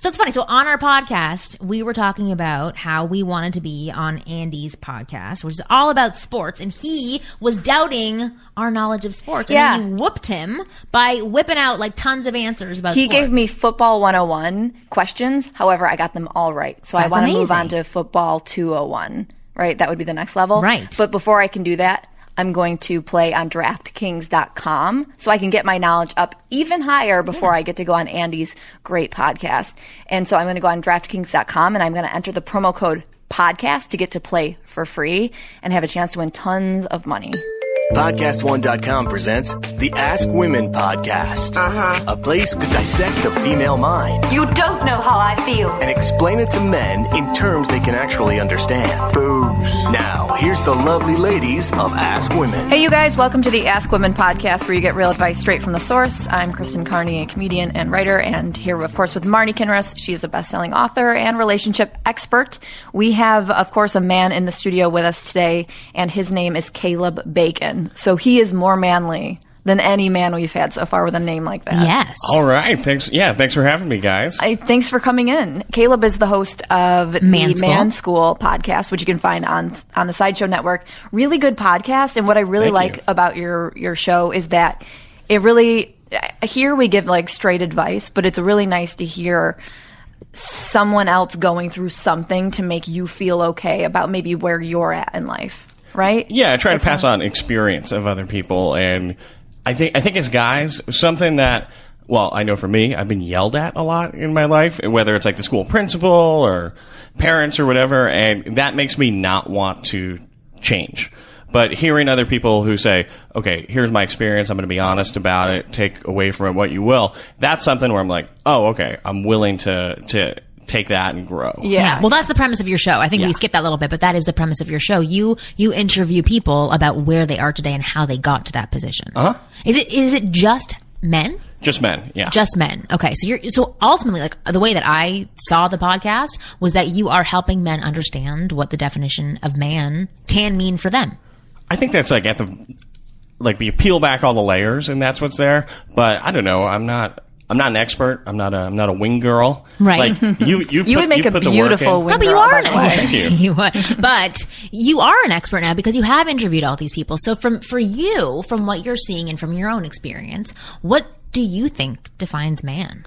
So it's funny. So on our podcast, we were talking about how we wanted to be on Andy's podcast, which is all about sports, and he was doubting our knowledge of sports. And Yeah. you whooped him by whipping out like tons of answers about. He sports. gave me football 101 questions. However, I got them all right. So I want to move on to football 201, right? That would be the next level. Right. But before I can do that, I'm going to play on DraftKings.com so I can get my knowledge up even higher before I get to go on Andy's great podcast. And so I'm going to go on DraftKings.com and I'm going to enter the promo code podcast to get to play for free and have a chance to win tons of money. PodcastOne.com presents the Ask Women Podcast. Uh-huh. A place to dissect the female mind You don't know how I feel. and explain it to men in terms they can actually understand. Boobs. Now, here's the lovely ladies of Ask Women. Hey, you guys, welcome to the Ask Women podcast where you get real advice straight from the source. I'm Kristen Carney, a comedian and writer, and here, of course, with Marni Kinrys. She is a best selling author and relationship expert. We have, of course, a man in the studio with us today, and his name is Caleb Bacon. So he is more manly than any man we've had so far with a name like that. Yes. All right. Thanks. Yeah. Thanks for having me, guys. I, thanks for coming in. Caleb is the host of Man the School. Man School podcast, which you can find on on the Sideshow Network. Really good podcast, and what I really Thank like you. about your your show is that it really here we give like straight advice, but it's really nice to hear someone else going through something to make you feel okay about maybe where you're at in life, right? yeah, I try to pass on experience of other people, and I think I think as guys, something that well, I know for me, I've been yelled at a lot in my life, whether it's like the school principal or parents or whatever, and that makes me not want to change. But hearing other people who say, okay, here's my experience, I'm going to be honest about it, take away from it what you will, that's something where I'm like, oh, okay, I'm willing to, to take that and grow. Yeah. Well, that's the premise of your show. I think we Yeah. skipped that little bit, but that is the premise of your show. You you interview people about where they are today and how they got to that position. Uh huh. Is it is it just men? Just men, yeah. Just men. Okay. So you're so ultimately like the way that I saw the podcast was that you are helping men understand what the definition of man can mean for them. I think that's like at the like you peel back all the layers and that's what's there. But I don't know. I'm not. I'm not an expert. I'm not a. I'm not a wing girl. Right. Like you. You've You put, would make you've a the beautiful in. wing No, but you are an the way. Thank you. would. but you are an expert now because you have interviewed all these people. So from for you, from what you're seeing and from your own experience, what do you think defines man?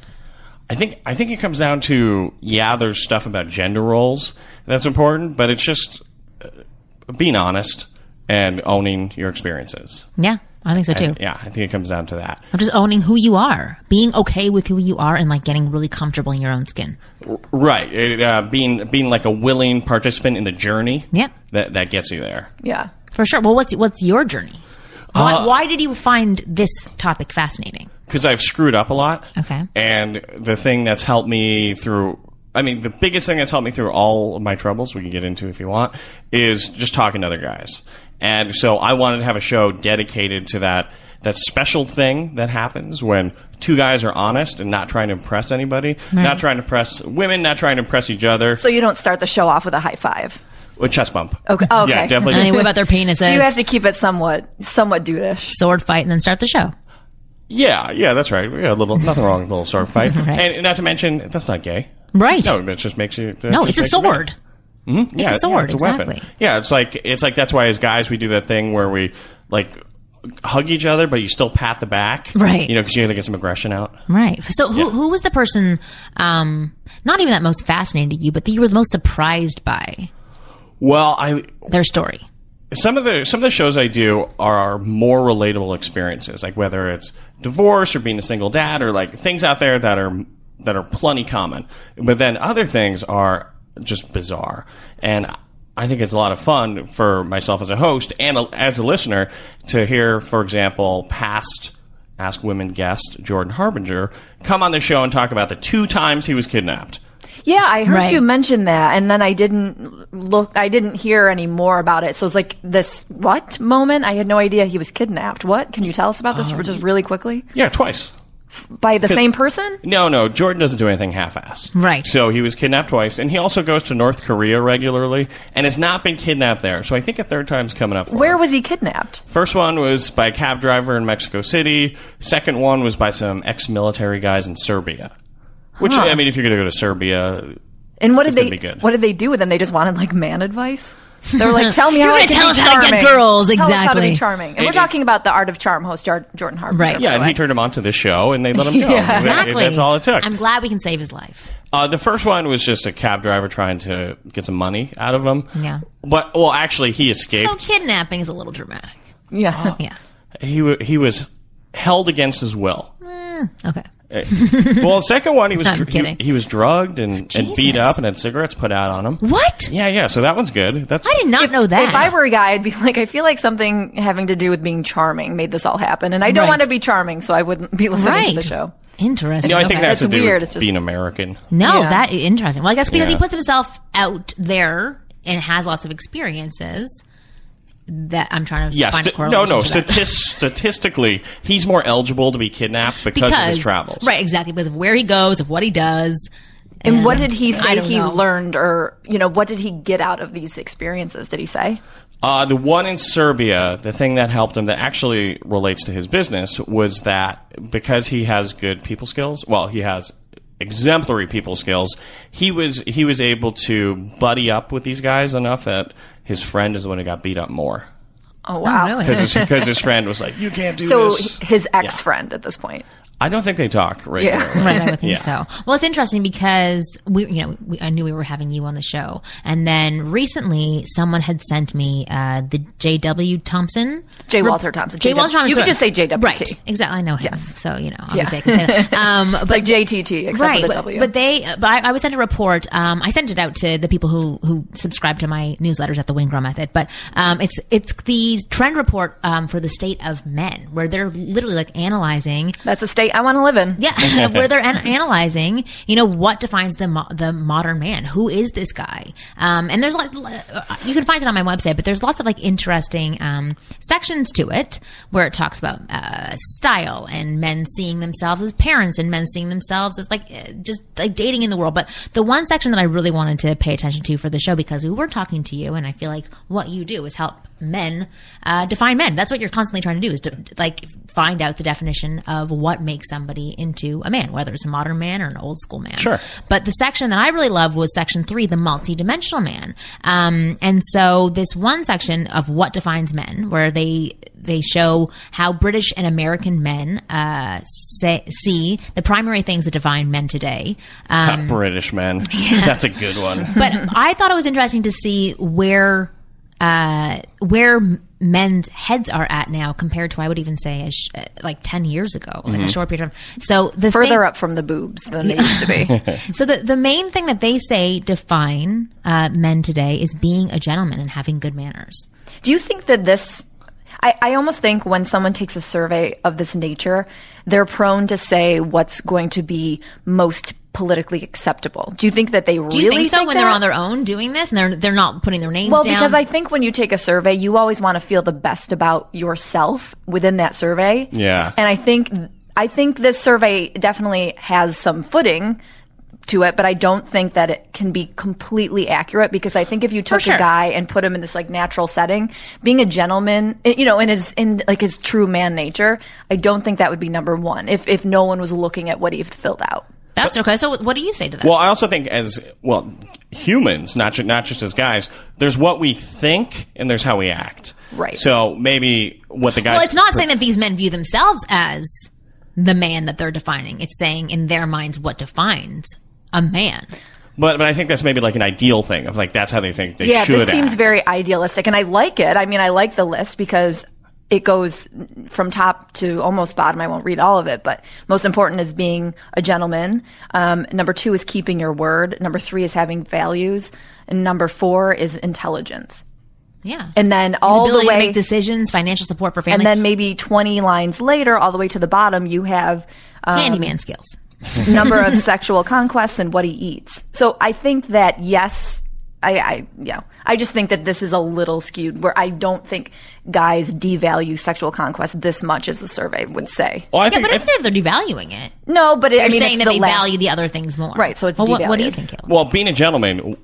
I think. I think it comes down to yeah. There's stuff about gender roles that's important, but it's just uh, being honest and owning your experiences. Yeah, I think so too. Yeah, I think it comes down to that. I'm just owning who you are, being okay with who you are, and like getting really comfortable in your own skin. Right. It, uh, being being like a willing participant in the journey. Yep. That that gets you there. Yeah. For sure. Well, what's what's your journey? Why, why did you find this topic fascinating? because I've screwed up a lot. Okay. And the thing that's helped me through, I mean, the biggest thing that's helped me through all of my troubles, we can get into if you want, is just talking to other guys. And so I wanted to have a show dedicated to that, that special thing that happens when two guys are honest and not trying to impress anybody, not trying to impress women, not trying to impress each other. So you don't start the show off with a high five. with chest bump. Okay. Oh, okay. Yeah, definitely. And they whip out their penises, So you have to keep it somewhat somewhat dudeish. sword fight, and then start the show. Yeah, yeah, that's right. Yeah, a little, nothing wrong with a little sword fight. And not to mention, that's not gay. Right. No, that just makes you. that No, it's a makes sword. yeah, a sword, yeah, it's a weapon. exactly. Yeah, it's like it's like that's why as guys we do that thing where we like hug each other, but you still pat the back, Right. You know, because you got to get some aggression out. Right. So who who was the person, um, not even that most fascinated you, but that you were the most surprised by Well, I their story? some of the some of the shows I do are more relatable experiences, like whether it's divorce or being a single dad or like things out there that are that are plenty common. But then other things are just bizarre, and I think it's a lot of fun for myself as a host and a, as a listener to hear, for example, past Ask Women guest Jordan Harbinger come on the show and talk about the two times he was kidnapped. Yeah, I heard Right. you mention that, and then I didn't look. I didn't hear any more about it. So it's like this what moment? I had no idea he was kidnapped. What? Can you tell us about this um, just really quickly? Yeah, twice. By the same person? No, no, Jordan doesn't do anything half-assed. Right. So he was kidnapped twice, and he also goes to North Korea regularly, and has not been kidnapped there. So I think a third time's coming up. Where him. was he kidnapped? First one was by a cab driver in Mexico City. Second one was by some ex-military guys in Serbia. Which I mean, if you're going to go to Serbia, And what did they? be good. What did they do with him? They just wanted like man advice. They were like, "Tell me You're how I gonna can tell be us how to get charming. girls, Tell us how to exactly. be charming." And we're And- talking about the Art of Charm host Jar- Jordan Harbinger. Right. yeah, and he turned him onto the show, and they let him go. Yeah. Exactly. That's all it took. I'm glad we can save his life. Uh, the first one was just a cab driver trying to get some money out of him. Yeah. But well, actually, he escaped. So kidnapping is a little dramatic. yeah. Yeah. He wa he was held against his will. Okay. Well, the second one, he was I'm dr- kidding. he, he was drugged and, and beat Jesus. up and had cigarettes put out on him. What? Yeah, yeah. So that one's good. That's I did not know that. If I were a guy, I'd be like, I feel like something having to do with being charming made this all happen, and I don't Right. want to be charming, so I wouldn't be listening right. to the show. Interesting. You know, I think Okay. that's to It's do weird, with it's just- being American. No, Yeah. that interesting. Well, I guess because he Yeah. puts himself out there and has lots of experiences. That I'm trying to Yes. find a sti- no, no. to that. Statist- statistically, he's more eligible to be kidnapped because, of his travels. right? Exactly because of where he goes, of what he does, And what did he I say he know. learned, or you know, what did he get out of these experiences? Did he say? Uh, the one in Serbia, the thing that helped him that actually relates to his business was that because he has good people skills, well, he has exemplary people skills. He was he was able to buddy up with these guys enough that his friend is the one who got beat up more Oh, oh wow! really? because his, 'cause his friend was like, "You can't do So this." his ex friend at this point. I don't think they talk regularly. Right, I would think Yeah. so. Well, it's interesting because we, you know, we, I knew we were having you on the show, and then recently someone had sent me uh, the J.W. Thompson, J. Walter Thompson. J. Walter Thompson. You could just say JWT. Right, exactly. I know him, Yes. so you know, obviously I can say that. Um, but like JTT, except right, for the but, W. but they, but I, I was sent a report. Um, I sent it out to the people who who subscribe to my newsletters at the Wing Girl Method. But um, it's it's the trend report um, for the state of men, where they're literally like analyzing That's a state I want to live in. yeah, where they're an- analyzing, you know, what defines the mo- the modern man? Who is this guy? Um, and there's like you can find it on my website, but there's lots of like interesting um, sections to it where it talks about uh, style and men seeing themselves as parents and men seeing themselves as like uh, just like dating in the world. But the one section that I really wanted to pay attention to for the show because we were talking to you, and I feel like what you do is help men uh, define men. That's what you're constantly trying to do is to like find out the definition of what makes somebody into a man, whether it's a modern man or an old school man. Sure. But the section that I really love was section three, the multi-dimensional man. Um, and so this one section of what defines men, where they they show how British and American men uh, say, see the primary things that define men today. Um, British men. That's a good one. but I thought it was interesting to see where uh, where men's heads are at now compared to I would even say a sh- uh, like ten years ago, like a short period of time. So the Further thing- up from the boobs than they used to be. So the the main thing that they say define uh, men today is being a gentleman and having good manners. Do you think that this? I, I almost think when someone takes a survey of this nature, they're prone to say what's going to be most politically acceptable. Do you think that they Do really you think so when they're on their own doing this and they're they're not putting their names down? Well, down? because I think when you take a survey, you always want to feel the best about yourself within that survey. Yeah. And I think I think this survey definitely has some footing to it, but I don't think that it can be completely accurate because I think if you took sure. a guy and put him in this like natural setting, being a gentleman, eh, you know, in his in like his true man nature, I don't think that would be number one if if no one was looking at what he filled out. That's okay. So what do you say to that? Well, I also think as well humans, not ju- not just as guys. There's what we think and there's how we act. Right. So maybe what the guys. Well, it's not saying that these men view themselves as the man that they're defining. It's saying in their minds what defines a man. But but I think that's maybe like an ideal thing of like that's how they think they yeah, should. Yeah, this seems act. very idealistic, and I like it. I mean, I like the list because it goes from top to almost bottom. I won't read all of it, but most important is being a gentleman. Um, number two is keeping your word. Number three is having values, and number four is intelligence. Yeah. And then all the way to make decisions, financial support for family, and then maybe 20 lines later, all the way to the bottom, you have um, handyman skills. number of sexual conquests and what he eats. So I think that yes, I, I yeah, I just think that this is a little skewed. Where I don't think guys devalue sexual conquest this much as the survey would say. Well, I Yeah, think but I if they're, they're devaluing it, No, but it, they're I mean, saying it's that the they last- value the other things more. Right, so it's well, what, what do you think, Caleb? Well, being a gentleman,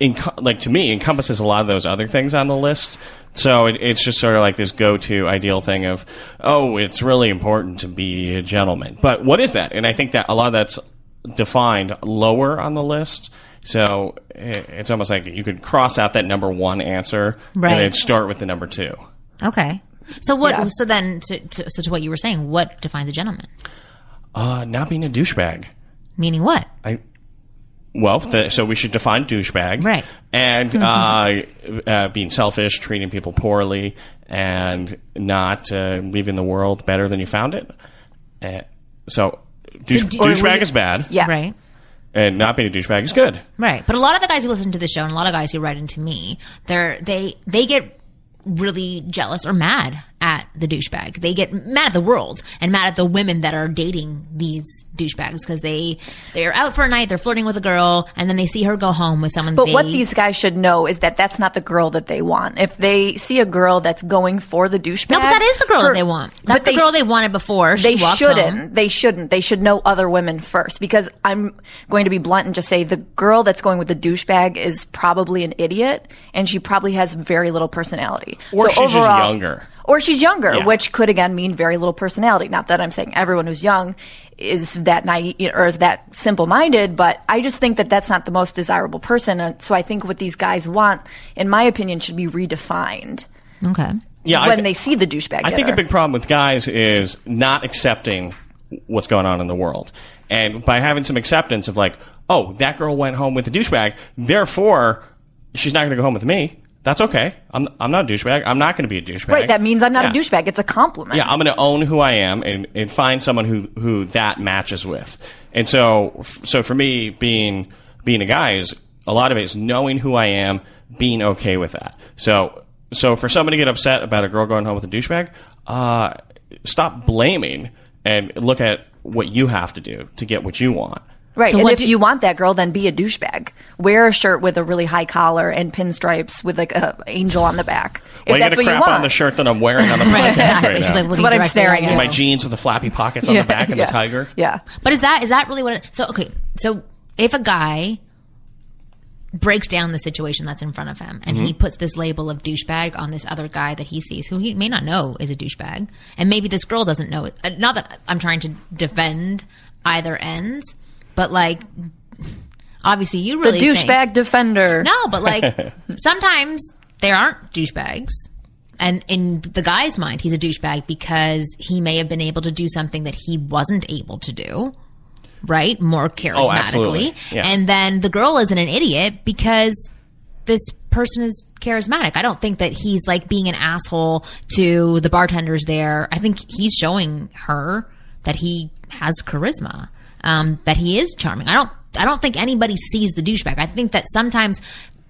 enco- like to me, encompasses a lot of those other things on the list. So it, it's just sort of like this go-to ideal thing of, oh, it's really important to be a gentleman. But what is that? And I think that a lot of that's defined lower on the list. So it's almost like you could cross out that number one answer Right. and then start with the number two. Okay. So what? Yeah. So then, to, to, so to what you were saying, what defines a gentleman? Uh, not being a douchebag. Meaning what? I well, the, so we should define douchebag, Right. And uh, uh, being selfish, treating people poorly, and not uh, leaving the world better than you found it. Uh, so, douche, do- douchebag we- is bad, Yeah. Right. And not being a douchebag is good. Right. But a lot of the guys who listen to the show and a lot of guys who write into me, they're they they get really jealous or mad at the douchebag. They get mad at the world and mad at the women that are dating these douchebags because they they're out for a night, they're flirting with a girl, and then they see her go home with someone. But they, what these guys should know is that that's not the girl that they want. If they see a girl that's going for the douchebag, no, but that is the girl her- that they want. That's the they- girl they wanted before. She They shouldn't. home. They shouldn't. They should know other women first. Because I'm going to be blunt and just say the girl that's going with the douchebag is probably an idiot, and she probably has very little personality. Or So she's just younger. Or she's younger, Yeah. which could again mean very little personality. Not that I'm saying everyone who's young is that naive or is that simple-minded, but I just think that that's not the most desirable person. And so I think what these guys want, in my opinion, should be redefined Okay. Yeah, when thi- they see the douchebag. I think a big problem with guys is not accepting what's going on in the world. And by having some acceptance of like, oh, that girl went home with a douchebag, therefore she's not going to go home with me. That's okay. I'm I'm not a douchebag. I'm not going to be a douchebag. Right, that means I'm not Yeah. a douchebag. It's a compliment. Yeah, I'm going to own who I am and, and find someone who who that matches with. And so so for me, being being a guy is a lot of it is knowing who I am, being okay with that. So so for somebody to get upset about a girl going home with a douchebag, uh, stop blaming and look at what you have to do to get what you want. Right. So and if do- you want that girl, then be a douchebag. Wear a shirt with a really high collar and pinstripes with like a angel on the back. If Well, you got that's to what you crap want. on the shirt that I'm wearing on the Right. Exactly. right now. like looking what I'm staring at at. you. My jeans with the flappy pockets on the back and yeah. the tiger. Yeah. But is that is that really what? It, so okay, so if a guy breaks down the situation that's in front of him and he puts this label of douchebag on this other guy that he sees who he may not know is a douchebag and maybe this girl doesn't know it uh, not that i'm trying to defend either ends but like obviously you The really think- douchebag defender. no, but like sometimes there aren't douchebags. And in the guy's mind, he's a douchebag because he may have been able to do something that he wasn't able to do, right? More oh, charismatically. absolutely. Yeah. And then the girl isn't an idiot because this person is charismatic. I don't think that he's like being an asshole to the bartenders there. I think he's showing her that he has charisma, um, that he is charming. I don't. I don't think anybody sees the douchebag. I think that sometimes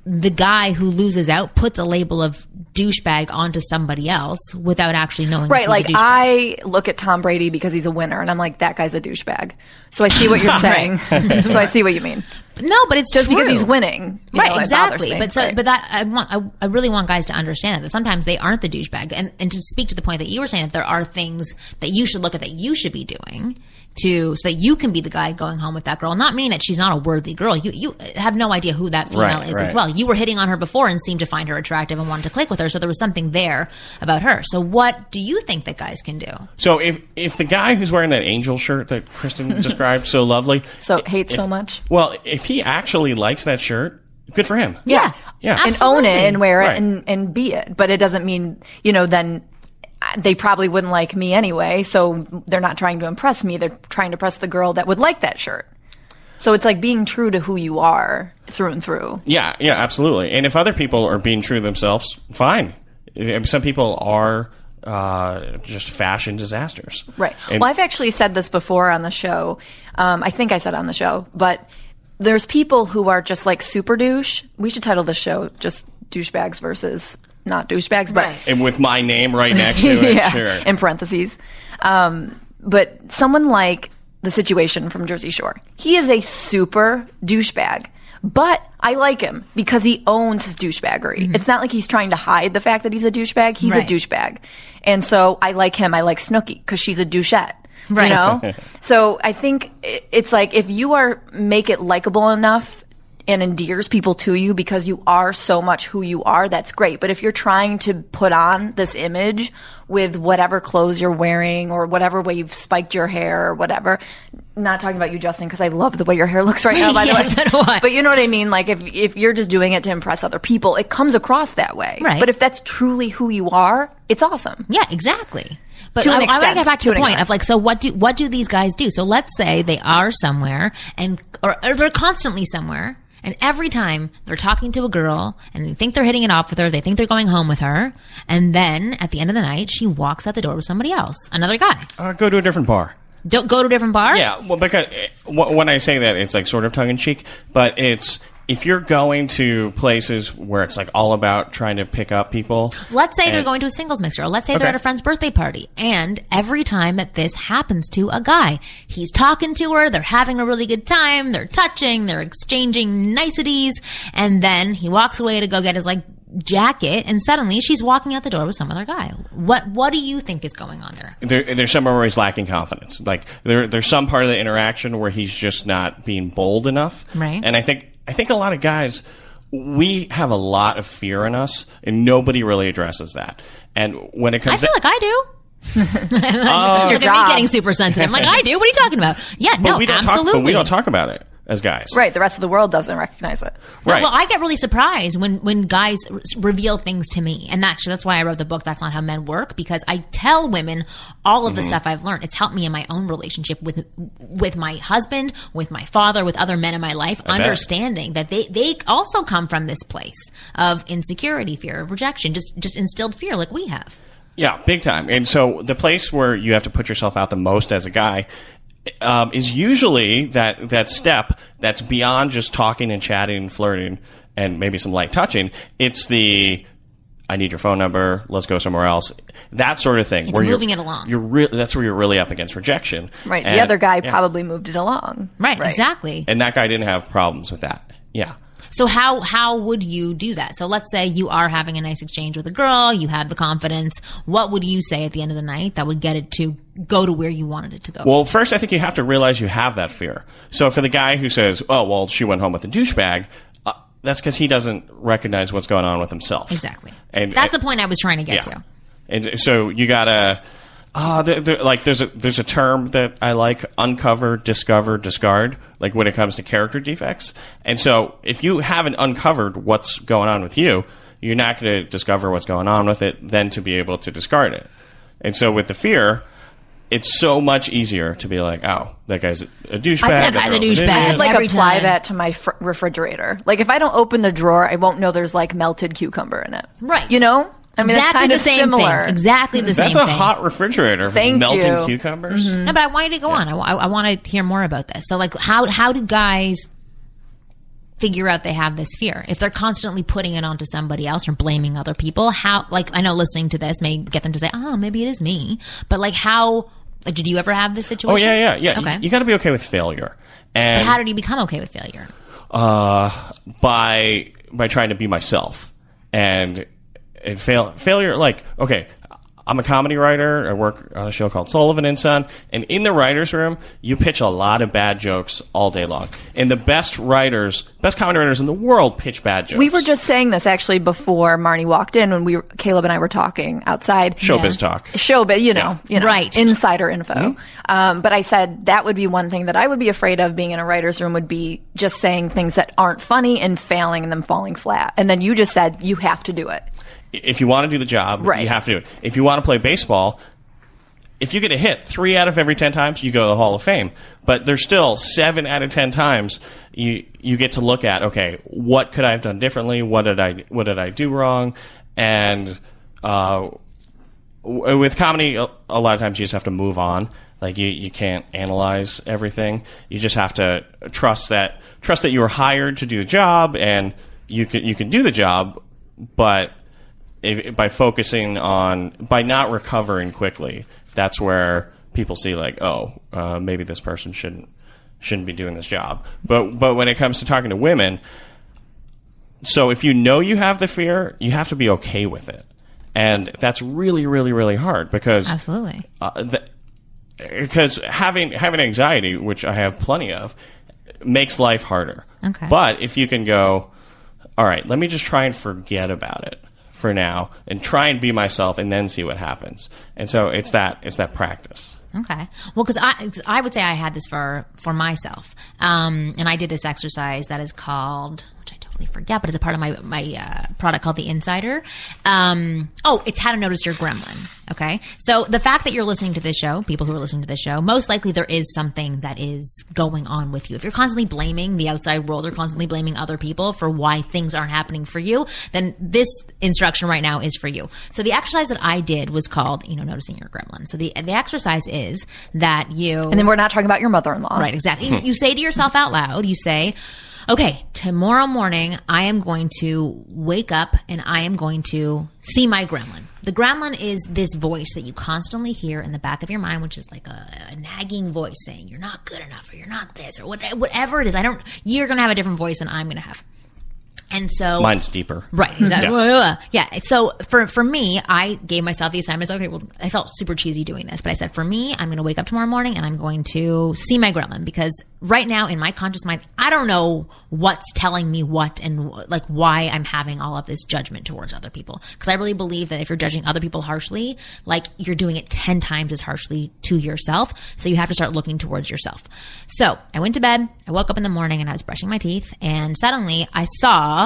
the guy who loses out puts a label of douchebag onto somebody else without actually knowing. Right, like. I look at Tom Brady because he's a winner, and I'm like, that guy's a douchebag. So I see what you're saying. so I see what you mean. No, but it's Just because he's winning, you right? know, exactly. me. But so, Right. but that I want, I, I really want guys to understand that, that sometimes they aren't the douchebag, and and to speak to the point that you were saying that there are things that you should look at that you should be doing to so that you can be the guy going home with that girl. Not meaning that she's not a worthy girl. You you have no idea who that female Right, is as well. You were hitting on her before and seemed to find her attractive and wanted to click with her. So there was something there about her. So what do you think that guys can do? So if if the guy who's wearing that angel shirt that Kristen described so lovely, so hate if- so much. Well, if he actually likes that shirt, good for him. Yeah, Yeah. and own it and wear it Right. and, and be it. But it doesn't mean, you know, then uh, they probably wouldn't like me anyway. So they're not trying to impress me. They're trying to impress the girl that would like that shirt. So it's like being true to who you are through and through. Yeah, yeah, absolutely. And if other people are being true to themselves, fine. I mean, Some people are uh, just fashion disasters. Right. And- well, I've actually said this before on the show. Um, I think I said on the show, but there's people who are just like super douche. We should title the show just douchebags versus not douchebags, but Right. and with my name right next to it, yeah, sure. in parentheses. Um, but someone like the situation from Jersey Shore, he is a super douchebag. But I like him because he owns his douchebaggery. It's not like he's trying to hide the fact that he's a douchebag. He's Right. a douchebag. And so I like him. I like Snooki because she's a douchette. Right. You know? so I think it's like if you are, make it likable enough and endears people to you because you are so much who you are, that's great. But if you're trying to put on this image with whatever clothes you're wearing or whatever way you've spiked your hair or whatever, not talking about you, Justin, because I love the way your hair looks right now, by the so way. But you know what I mean? Like if, if you're just doing it to impress other people, it comes across that way. Right. But if that's truly who you are, it's awesome. Yeah, exactly. But To I, an I want to get back to, To the point extent. of like, so what do what do these guys do? So let's say they are somewhere and or, or they're constantly somewhere, and every time they're talking to a girl and they think they're hitting it off with her, they think they're going home with her, and then at the end of the night, she walks out the door with somebody else, another guy. Uh, go to a different bar. Don't go to a different bar. Yeah, well, because eh, when I say that, it's like sort of tongue in cheek, but it's if you're going to places where it's like all about trying to pick up people. Let's say they're going to a singles mixer. Or let's say Okay. they're at a friend's birthday party. And every time that this happens to a guy, he's talking to her, they're having a really good time, they're touching, they're exchanging niceties, and then he walks away to go get his like jacket, and suddenly she's walking out the door with some other guy. What what do you think is going on there? There, there's somewhere where he's lacking confidence. Like there, there's some part of the interaction where he's just not being bold enough. Right. And I think, I think a lot of guys, we have a lot of fear in us, and nobody really addresses that. And when it comes, I feel to, like I do. your Look at me getting super sensitive. I'm like, I do. What are you talking about? Yeah, but no, we don't absolutely. talk, but we don't talk about it as guys. Right. The rest of the world doesn't recognize it. No, Right. well, I get really surprised when when guys r- reveal things to me, and actually, that's why I wrote the book. That's not how men work because I tell women all of the mm-hmm. stuff I've learned. It's helped me in my own relationship with with my husband, with my father, with other men in my life. bet. understanding that they they also come from this place of insecurity, fear of rejection, just just instilled fear, like we have. Yeah, big time. And so the place where you have to put yourself out the most as a guy um, is usually that that step that's beyond just talking and chatting and flirting and maybe some light touching. It's the I need your phone number. Let's go somewhere else. That sort of thing. It's where moving you're, it along. You're re- that's where you're really up against rejection. Right. And- the other guy yeah. probably moved it along. Right, exactly. And that guy didn't have problems with that. Yeah. So how how would you do that? So let's say you are having a nice exchange with a girl, you have the confidence. What would you say at the end of the night that would get it to go to where you wanted it to go? Well, first, I think you have to realize you have that fear. So for the guy who says, "Oh, well, she went home with a douchebag," uh, that's because he doesn't recognize what's going on with himself. exactly. And That's the point I was trying to get yeah. to. And so you gotta, uh, there, there, like there's a there's a term that I like: uncover, discover, discard. Like when it comes to character defects. And so if you haven't uncovered what's going on with you, you're not going to discover what's going on with it, then to be able to discard it. And so with the fear. It's so much easier to be like, oh, that guy's a douchebag. that guy's a douchebag. I'd like Every apply time. that to my fr- refrigerator. Like if I don't open the drawer, I won't know there's like melted cucumber in it. Right. You know? I mean, exactly it's kind the of same similar. thing. Exactly the That's same That's a thing. hot refrigerator. if it's Thank melting you. cucumbers. no, but I wanted to go on. I, I, want to hear more about this. So, like, how how do guys figure out they have this fear if they're constantly putting it onto somebody else or blaming other people? How, like, I know listening to this may get them to say, "Oh, maybe it is me," but like, how? Like, did you ever have this situation? Oh yeah, yeah, yeah. Okay. You, got to be okay with failure. And but how did you become okay with failure? uh, by by trying to be myself and and fail failure like okay I'm a comedy writer. I work on a show called Sullivan and Son, and in the writers' room, you pitch a lot of bad jokes all day long. And the best writers, best comedy writers in the world, pitch bad jokes. We were just saying this actually before Marni walked in when we were, Caleb and I were talking outside. showbiz Yeah. talk. Showbiz, you know, you know, Right. insider info. Um, but I said that would be one thing that I would be afraid of being in a writer's room would be just saying things that aren't funny and failing and them falling flat. And then you just said you have to do it. If you want to do the job, Right. you have to do it. If you want to play baseball, if you get a hit three out of every ten times, you go to the Hall of Fame. But there's still seven out of ten times you you get to look at. Okay, what could I have done differently? What did I what did I do wrong? And uh, w- with comedy, a a lot of times you just have to move on. Like you, you can't analyze everything. You just have to trust that trust that you were hired to do the job, and you can you can do the job. But if, by focusing on by not recovering quickly, that's where people see like, oh, uh, maybe this person shouldn't shouldn't be doing this job. But but when it comes to talking to women, so if you know you have the fear, you have to be okay with it. And that's really, really, really hard because Absolutely. uh, the, because having having anxiety, which I have plenty of, makes life harder. Okay. But if you can go, all right, let me just try and forget about it for now, and try and be myself, and then see what happens. And so it's that it's that practice. Okay. Well, because I, 'cause I would say I had this for for myself, um, and I did this exercise that is called, totally forget, but it's a part of my my uh, product called the Insider. Um, oh, it's how to notice your gremlin. Okay. So the fact that you're listening to this show, people who are listening to this show, most likely there is something that is going on with you. If you're constantly blaming the outside world or constantly blaming other people for why things aren't happening for you, then this instruction right now is for you. So the exercise that I did was called, you know, noticing your gremlin. So the the exercise is that you And then we're not talking about your mother-in-law. Right, exactly. You, you say to yourself out loud, you say, okay, tomorrow morning I am going to wake up and I am going to see my gremlin. The gremlin is this voice that you constantly hear in the back of your mind, which is like a, a nagging voice saying, you're not good enough or you're not this or what, whatever it is. I don't, you're going to have a different voice than I'm going to have. And so Mine's deeper. Right, exactly. Yeah. Yeah. So for for me, I gave myself the assignments. Okay, well, I felt super cheesy doing this, but I said for me, I'm going to wake up tomorrow morning and I'm going to see my gremlin because right now in my conscious mind, I don't know what's telling me what and like why I'm having all of this judgment towards other people. Because I really believe that if you're judging other people harshly, like you're doing it ten times as harshly to yourself. So you have to start looking towards yourself. So I went to bed. I woke up in the morning and I was brushing my teeth, and suddenly I saw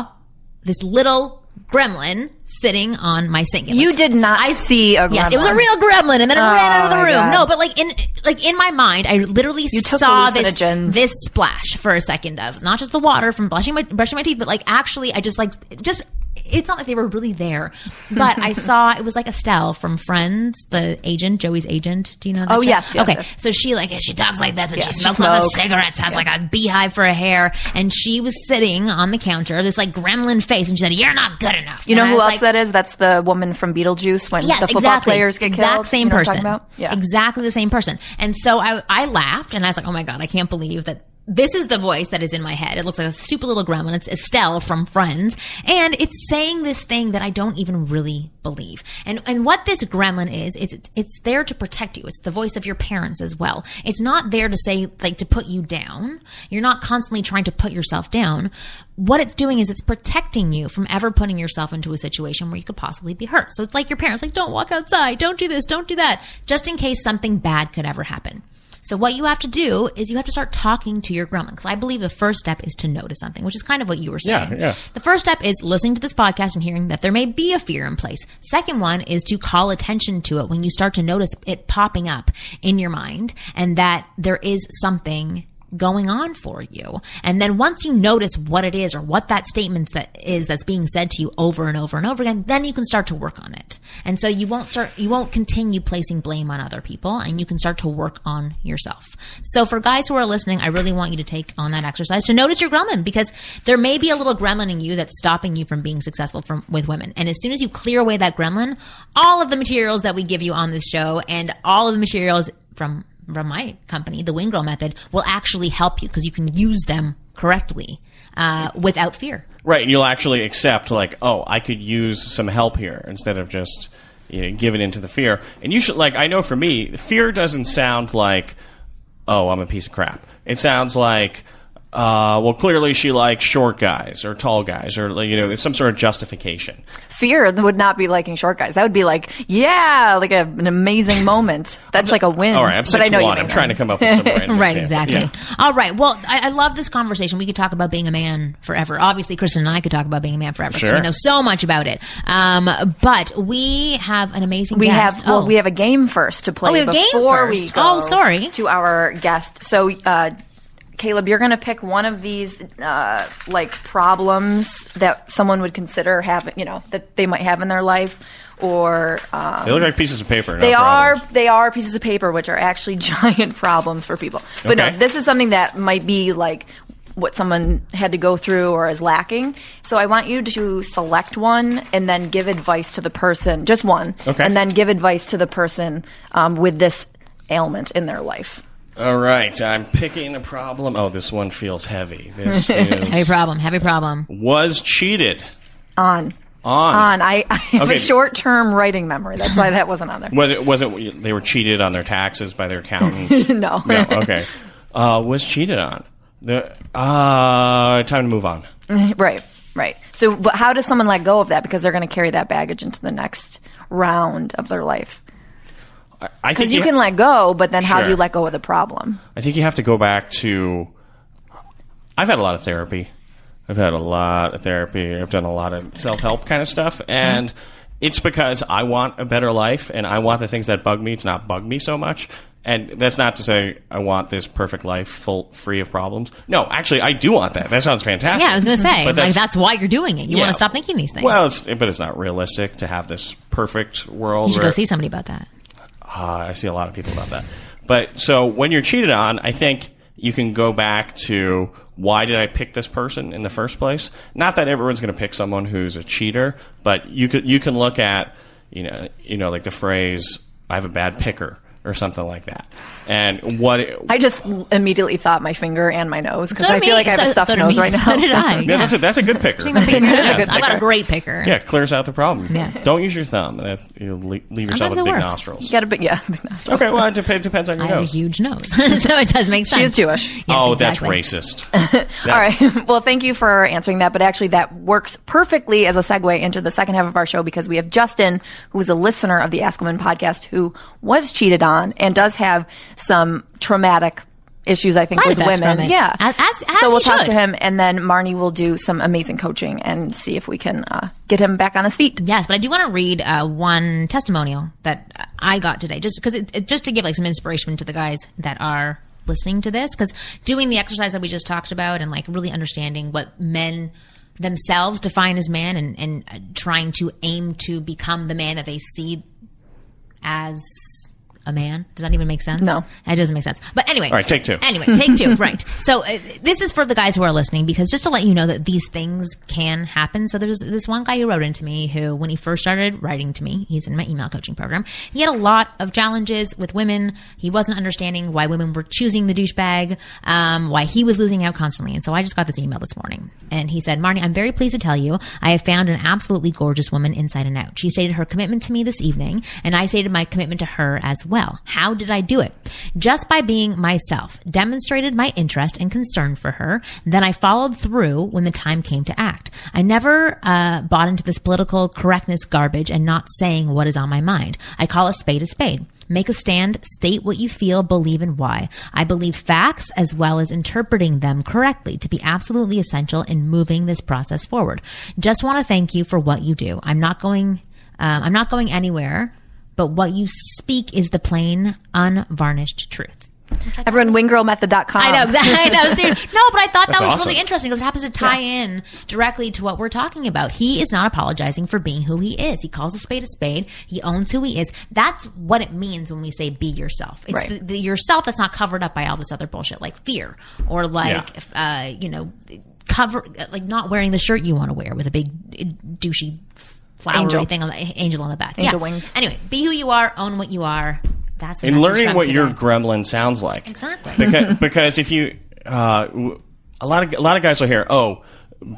this little gremlin sitting on my sink. It You looked- did not I, see a gremlin. Yes, it was a real gremlin, and then it oh ran out of the room. God. No, but like in like in my mind, I literally took saw this this splash for a second of not just the water from brushing my brushing my teeth, but like actually, I just like just. It's not like they were really there, but I saw it was like Estelle from Friends, the agent, Joey's agent. Do you know that? Oh, show? yes, yes, Okay, yes. so she like she talks like this, and Yeah, she lots of cigarettes, has like a beehive for a hair, and she was sitting on the counter, this like gremlin face, and she said, "You're not good enough." You know And I who else like, that is? That's the woman from Beetlejuice when Yes, the football exactly. players get exact killed. same You know person. Yeah. exactly the same person. And so I, I laughed and I was like, oh my god, I can't believe that. This is the voice that is in my head. It looks like a stupid little gremlin. It's Estelle from Friends, and it's saying this thing that I don't even really believe. And and what this gremlin is, it's it's there to protect you. It's the voice of your parents as well. It's not there to say like to put you down. You're not constantly trying to put yourself down. What it's doing is it's protecting you from ever putting yourself into a situation where you could possibly be hurt. So it's like your parents, like, don't walk outside, don't do this, don't do that, just in case something bad could ever happen. So what you have to do is you have to start talking to your gremlin because I believe the first step is to notice something, which is kind of what you were saying. Yeah, yeah. The first step is listening to this podcast and hearing that there may be a fear in place. Second one is to call attention to it when you start to notice it popping up in your mind and that there is something going on for you. And then once you notice what it is or what that statement that is that's being said to you over and over and over again, then you can start to work on it. And so you won't start you won't continue placing blame on other people and you can start to work on yourself. So for guys who are listening, I really want you to take on that exercise to notice your gremlin because there may be a little gremlin in you that's stopping you from being successful from with women. And as soon as you clear away that gremlin, all of the materials that we give you on this show and all of the materials from from my company, the Wing Girl Method, will actually help you because you can use them correctly uh, without fear. Right, and you'll actually accept like, oh, I could use some help here instead of just you know, giving into the fear. And you should like, I know for me, fear doesn't sound like, oh, I'm a piece of crap. It sounds like, uh, well, clearly she likes short guys or tall guys, or you know, some sort of justification. Fear would not be liking short guys. That would be like, yeah, like a, an amazing moment. That's like a win. All right, I'm but six I know you one. may I'm not. trying to come up with some Right, example. exactly. Yeah. All right. Well, I, I love this conversation. We could talk about being a man forever. Obviously, Kristen and I could talk about being a man forever because Sure. we know so much about it. Um, but we have an amazing We guest. have well, Oh. we have a game first to play Oh, we have a game before we go Oh, sorry. to our guest. So, uh, Caleb, you're going to pick one of these uh, like problems that someone would consider having, you know, that they might have in their life, or um, They look like pieces of paper. they are problems. they are pieces of paper, which are actually giant problems for people. But Okay. no, this is something that might be like what someone had to go through or is lacking. So I want you to select one and then give advice to the person, just one, Okay. and then give advice to the person um, with this ailment in their life. All right, I'm picking a problem. Oh, this one feels heavy. This Heavy problem. Heavy problem. was cheated On. on. On. I, I have Okay. a short term writing memory. That's why that wasn't on there. Was it? Was it? They were cheated on their taxes by their accountant. no. no. Okay. Uh, was cheated on. The uh, time to move on. Right, right. So, but how does someone let go of that? Because they're going to carry that baggage into the next round of their life. I think Because you can let go, but then how do you let go of the problem? I think you have to go back to. I've had a lot of therapy. I've had a lot of therapy. I've done a lot of self help kind of stuff, mm-hmm. and it's because I want a better life, and I want the things that bug me to not bug me so much. And that's not to say I want this perfect life, full free of problems. No, actually, I do want that. That sounds fantastic. Yeah, I was going to say, But like that's why you're doing it. You Yeah. want to stop thinking these things. Well, it's, but it's not realistic to have this perfect world. you should where- go see somebody about that. Uh, I see a lot of people about that. But so when you're cheated on, I think you can go back to why did I pick this person in the first place? Not that everyone's going to pick someone who's a cheater, but you could you can look at you know you know like the phrase I have a bad picker or something like that. And what I just immediately thought my finger and my nose because So I feel me. like I have So- a stuffed so nose me. right now. So did I. yeah, that's a that's a good picker. See my. Yeah, I've got a great picker. Yeah, it clears out the problem. Yeah. Don't use your thumb. That you leave, leave oh, yourself Sometimes with big works. nostrils. You got a big, yeah, big nostril. Okay, well it depends, depends on your I have a nose. huge nose, so it does make sense. She is Jewish. Yes, oh, exactly. that's racist. All right. Well, thank you for answering that. But actually, that works perfectly as a segue into the second half of our show because we have Justin, who is a listener of the Ask Women podcast, who was cheated on and does have some traumatic issues, I think, Side with women. Yeah. As- as- as so we'll talk should. to him, and then Marni will do some amazing coaching and see if we can uh, get him back on his feet. Yes, but I do want to read uh, one testimonial that I got today, just because just to give like some inspiration to the guys that are listening to this, because doing the exercise that we just talked about and like really understanding what men themselves define as man and and uh, trying to aim to become the man that they see as a man. Does that even make sense? No. that doesn't make sense. But anyway, All right, take two. Anyway, take two. right. So uh, this is for the guys who are listening because just to let you know that these things can happen. So there's this one guy who wrote into me who, when he first started writing to me, he's in my email coaching program. He had a lot of challenges with women. He wasn't understanding why women were choosing the douchebag, um, why he was losing out constantly. And so I just got this email this morning, and he said, "Marni, I'm very pleased to tell you I have found an absolutely gorgeous woman inside and out. She stated her commitment to me this evening, and I stated my commitment to her as well. How did I do it? Just by being myself, demonstrated my interest and concern for her. Then I followed through when the time came to act. I never uh, bought into this political correctness garbage and not saying what is on my mind. I call a spade a spade. Make a stand, state what you feel, believe and why. I believe facts as well as interpreting them correctly to be absolutely essential in moving this process forward. Just want to thank you for what you do. I'm not going, um, I'm not going anywhere, but what you speak is the plain, unvarnished truth. Everyone, winggirlmethod.com. I know exactly. I know, dude. No, but I thought That's that was awesome. really interesting because it happens to tie in directly to what we're talking about. He is not apologizing for being who he is. He calls a spade a spade. He owns who he is. That's what it means when we say be yourself. It's Right. the, the yourself that's not covered up by all this other bullshit like fear or like, Yeah. uh, you know, cover like not wearing the shirt you want to wear with a big uh, douchey flowery Angel. thing on the angel on the back. Angel yeah. wings. Anyway, be who you are. Own what you are. That's the and learning from what your gremlin sounds like. Exactly. Because, because if you, uh, w- a lot of a lot of guys will hear, oh,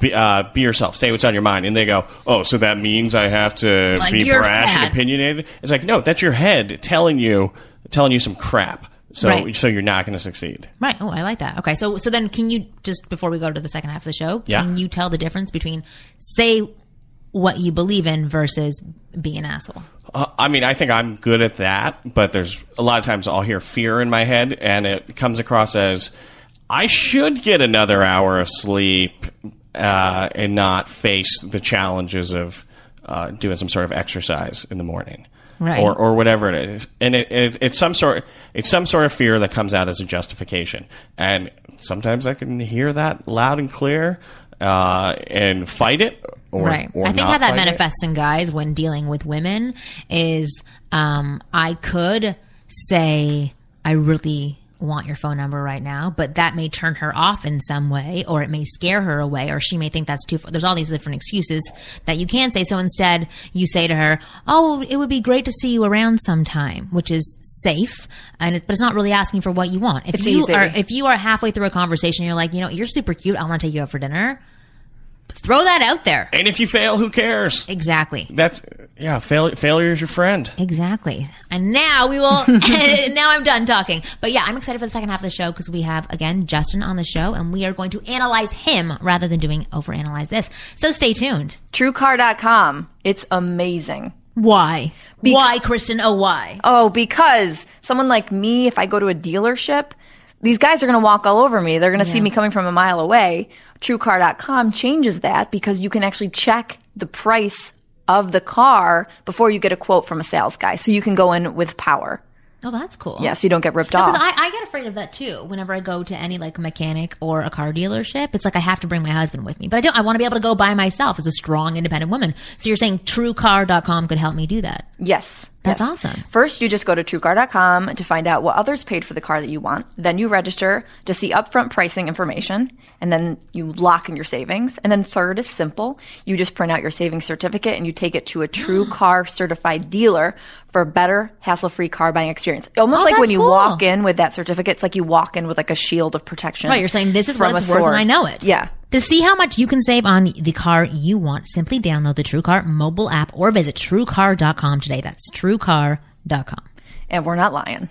be, uh, be yourself, say what's on your mind, and they go, oh, so that means I have to Like, be you're brash and opinionated. It's like, no, that's your head telling you telling you some crap. So Right. so you're not going to succeed. Right. Oh, I like that. Okay. So, so then can you just before we go to the second half of the show, Yeah. can you tell the difference between say what you believe in versus be an asshole? Uh, I mean, I think I'm good at that, but there's a lot of times I'll hear fear in my head, and it comes across as I should get another hour of sleep uh, and not face the challenges of uh, doing some sort of exercise in the morning, Right. Or or whatever it is. And it, it, it's some sort it's some sort of fear that comes out as a justification, and sometimes I can hear that loud and clear. Uh, and fight it, or, right. or I think not how that fight it. manifests in guys when dealing with women is um, I could say I really want your phone number right now, but that may turn her off in some way, or it may scare her away, or she may think that's too. Far. There's all these different excuses that you can say. So instead, you say to her, "Oh, it would be great to see you around sometime," which is safe, and it, but it's not really asking for what you want. If It's you easy. are if you are halfway through a conversation, you're like, you know, you're super cute. I want to take you out for dinner. Throw that out there. And if you fail, who cares? Exactly. That's yeah. Fail, failure is your friend. Exactly. And now we will. now I'm done talking. But yeah, I'm excited for the second half of the show because we have again Justin on the show, and we are going to analyze him rather than doing overanalyze this. So stay tuned. TrueCar.com. It's amazing. Why? why, Kristen? Oh, why? Oh, because someone like me, if I go to a dealership, these guys are going to walk all over me. They're going to see me coming from a mile away. TrueCar.com changes that because you can actually check the price of the car before you get a quote from a sales guy. So you can go in with power. Oh, that's cool. Yeah, so you don't get ripped Because off. I, I get afraid of that too. Whenever I go to any like mechanic or a car dealership, it's like I have to bring my husband with me. But I don't. I want to be able to go by myself as a strong, independent woman. So you're saying TrueCar.com could help me do that? Yes. That's yes. awesome. First, you just go to truecar.com to find out what others paid for the car that you want. Then you register to see upfront pricing information. And then you lock in your savings. And then third is simple. You just print out your savings certificate and you take it to a TrueCar certified dealer for a better, hassle-free car buying experience. Almost Oh, like when you cool. walk in with that certificate, it's like you walk in with like a shield of protection. Right, you're saying this is what it's worth and. I know it. Yeah. To see how much you can save on the car you want, simply download the TrueCar mobile app or visit truecar.com today. That's truecar.com. And we're not lying.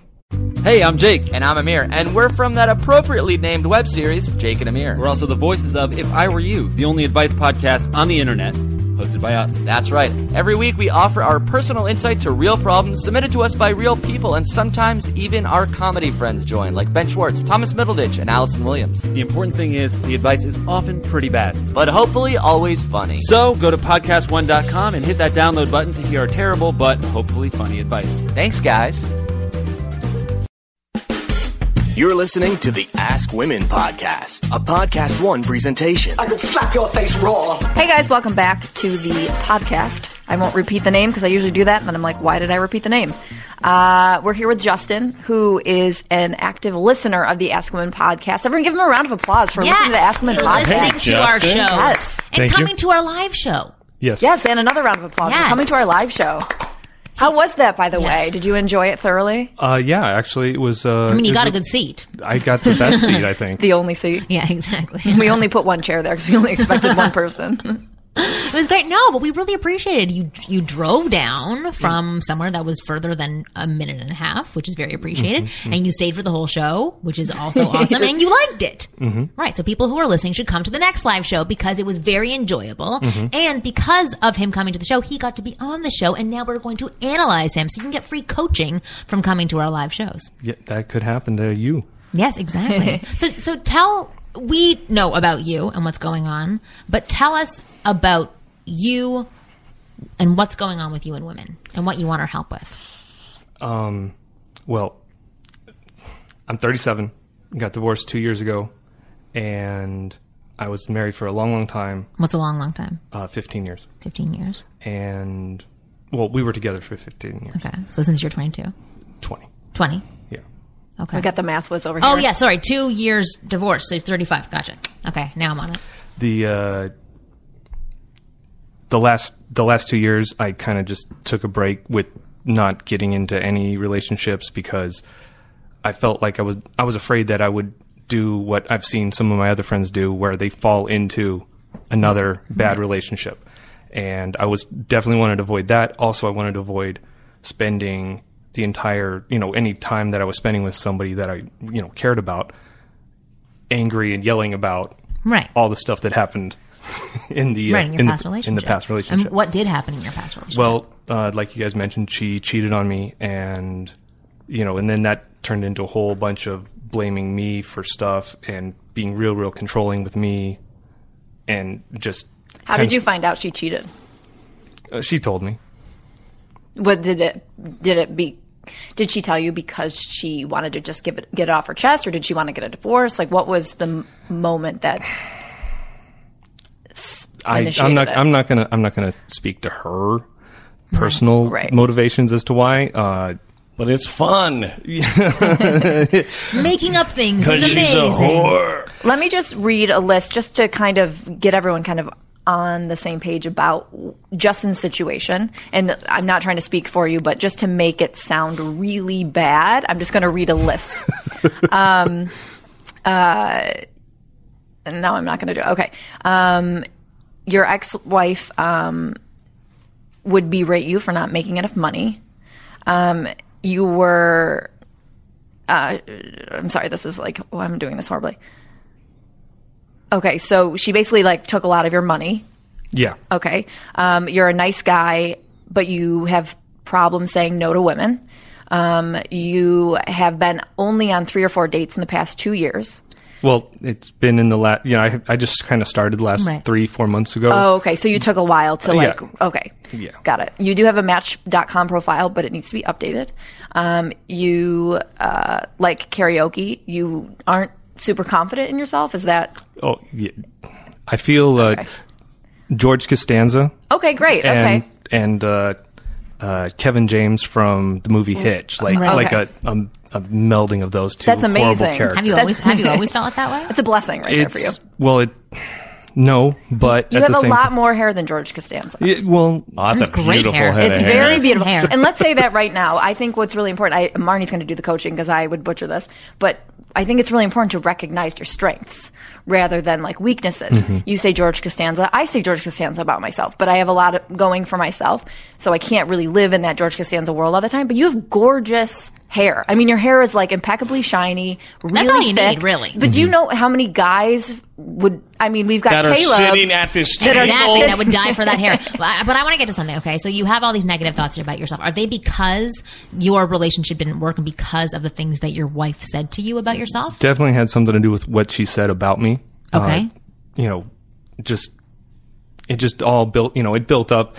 Hey, I'm Jake. And I'm Amir. And we're from that appropriately named web series, Jake and Amir. We're also the voices of If I Were You, the only advice podcast on the internet, hosted by us. That's right. Every week we offer our personal insight to real problems submitted to us by real people, and sometimes even our comedy friends join, like Ben Schwartz, Thomas Middleditch, and Allison Williams. The important thing is, the advice is often pretty bad. But hopefully always funny. So go to podcastone.com and hit that download button to hear our terrible but hopefully funny advice. Thanks, guys. You're listening to the Ask Women podcast, a podcast one presentation. I could slap your face raw. Hey guys, welcome back to the podcast. I won't repeat the name because I usually do that, and then I'm like, why did I repeat the name? Uh, we're here with Justin, who is an active listener of the Ask Women podcast. Everyone give him a round of applause for listening to the Ask Women podcast. listening Hey, to our Justin. show. Yes. And Thank you. coming to our live show. Yes. Yes, and another round of applause Yes. for coming to our live show. How was that, by the way? Did you enjoy it thoroughly? Uh, yeah, actually, it was. Uh, I mean, you it got a good seat. I got the best seat, I think. The only seat. Yeah, exactly. We only put one chair there because we only expected one person. It was great. No, but we really appreciated you. You drove down from somewhere that was further than a minute and a half, which is very appreciated, Mm-hmm, and you stayed for the whole show, which is also awesome, and you liked it. Mm-hmm. Right. So people who are listening should come to the next live show because it was very enjoyable, Mm-hmm. and because of him coming to the show, he got to be on the show, and now we're going to analyze him, so you can get free coaching from coming to our live shows. Yeah, that could happen to you. Yes, exactly. so, so tell we know about you and what's going on, but tell us about you and what's going on with you and women and what you want our help with. Um, well, I'm 37. Got divorced two years ago, and I was married for a long, long time, What's a long, long time? uh, 15 years. Fifteen years. And well, we were together for 15 years. Okay, so since you're 22, 20. 20. Yeah. Okay. I got the math was over here. oh yeah, sorry, two years divorce, so 35. Gotcha. Okay, now I'm on it. the uh, the last the last two years, I kind of just took a break with not getting into any relationships because I felt like I was I was afraid that I would do what I've seen some of my other friends do, where they fall into another bad relationship, and I was definitely wanted to avoid that. Also, I wanted to avoid spending the entire you know any time that I was spending with somebody that I you know cared about angry and yelling about Right. all the stuff that happened in the right in your in past the, relationship. in the past relationship. And what did happen in your past relationship? well, uh, like you guys mentioned, she cheated on me, and you know, and then that turned into a whole bunch of blaming me for stuff and being real, real controlling with me, and just. How did you of- find out she cheated? Uh, she told me. What did it? Did it be? Did she tell you because she wanted to just give it, get it off her chest, or did she want to get a divorce? Like, what was the m- moment that? s- I, initiated I'm not. it? I'm not gonna. I'm not gonna speak to her personal Right. motivations as to why. Uh, but it's fun Making up things because is she's amazing. a whore. Let me just read a list just to kind of get everyone kind of on the same page about Justin's situation. And I'm not trying to speak for you, but just to make it sound really bad, I'm just going to read a list. um, uh, no, I'm not going to do it. Okay. Um, your ex-wife um, would berate you for not making enough money. Um, you were. Uh, I'm sorry. This is like oh, I'm doing this horribly. Okay, so she basically like took a lot of your money. Yeah. Okay, um, you're a nice guy, but you have problems saying no to women. Um, you have been only on three or four dates in the past two years. Well, it's been in the last. You know, I I just kind of started last Right. three four months ago. Oh, okay. So you took a while to yeah. like. Okay. Yeah. Got it. You do have a Match.com profile, but it needs to be updated. Um, you uh, like karaoke. You aren't super confident in yourself. Is that Oh, yeah. I feel uh, Okay. George Costanza okay? Great. and okay. and uh, uh, Kevin James from the movie Hitch, like Right. like Okay. a, a a melding of those two. That's horrible amazing. characters. Have you always have you always felt it that way? It's a blessing right there for you. Well, it no, but You at have the a same lot time, more hair than George Costanza. Yeah, well, Oh, that's It's a great beautiful hair. head It's of hair. very beautiful. Hair. And let's say that right now. I think what's really important, I, Marni's going to do the coaching because I would butcher this, but I think it's really important to recognize your strengths rather than like weaknesses. Mm-hmm. You say George Costanza. I say George Costanza about myself, but I have a lot of going for myself. So I can't really live in that George Costanza world all the time, but you have gorgeous hair. I mean, your hair is like impeccably shiny. Really That's all you thick. need, really. But do you know how many guys would, I mean, we've got That are Caleb. sitting at this that are table. Exactly, that would die for that hair. But I, but I want to get to something. Okay, so you have all these negative thoughts about yourself. Are they because your relationship didn't work and because of the things that your wife said to you about yourself? definitely had something to do with what she said about me. Okay. Uh, you know, just it just all built. You know, it built up.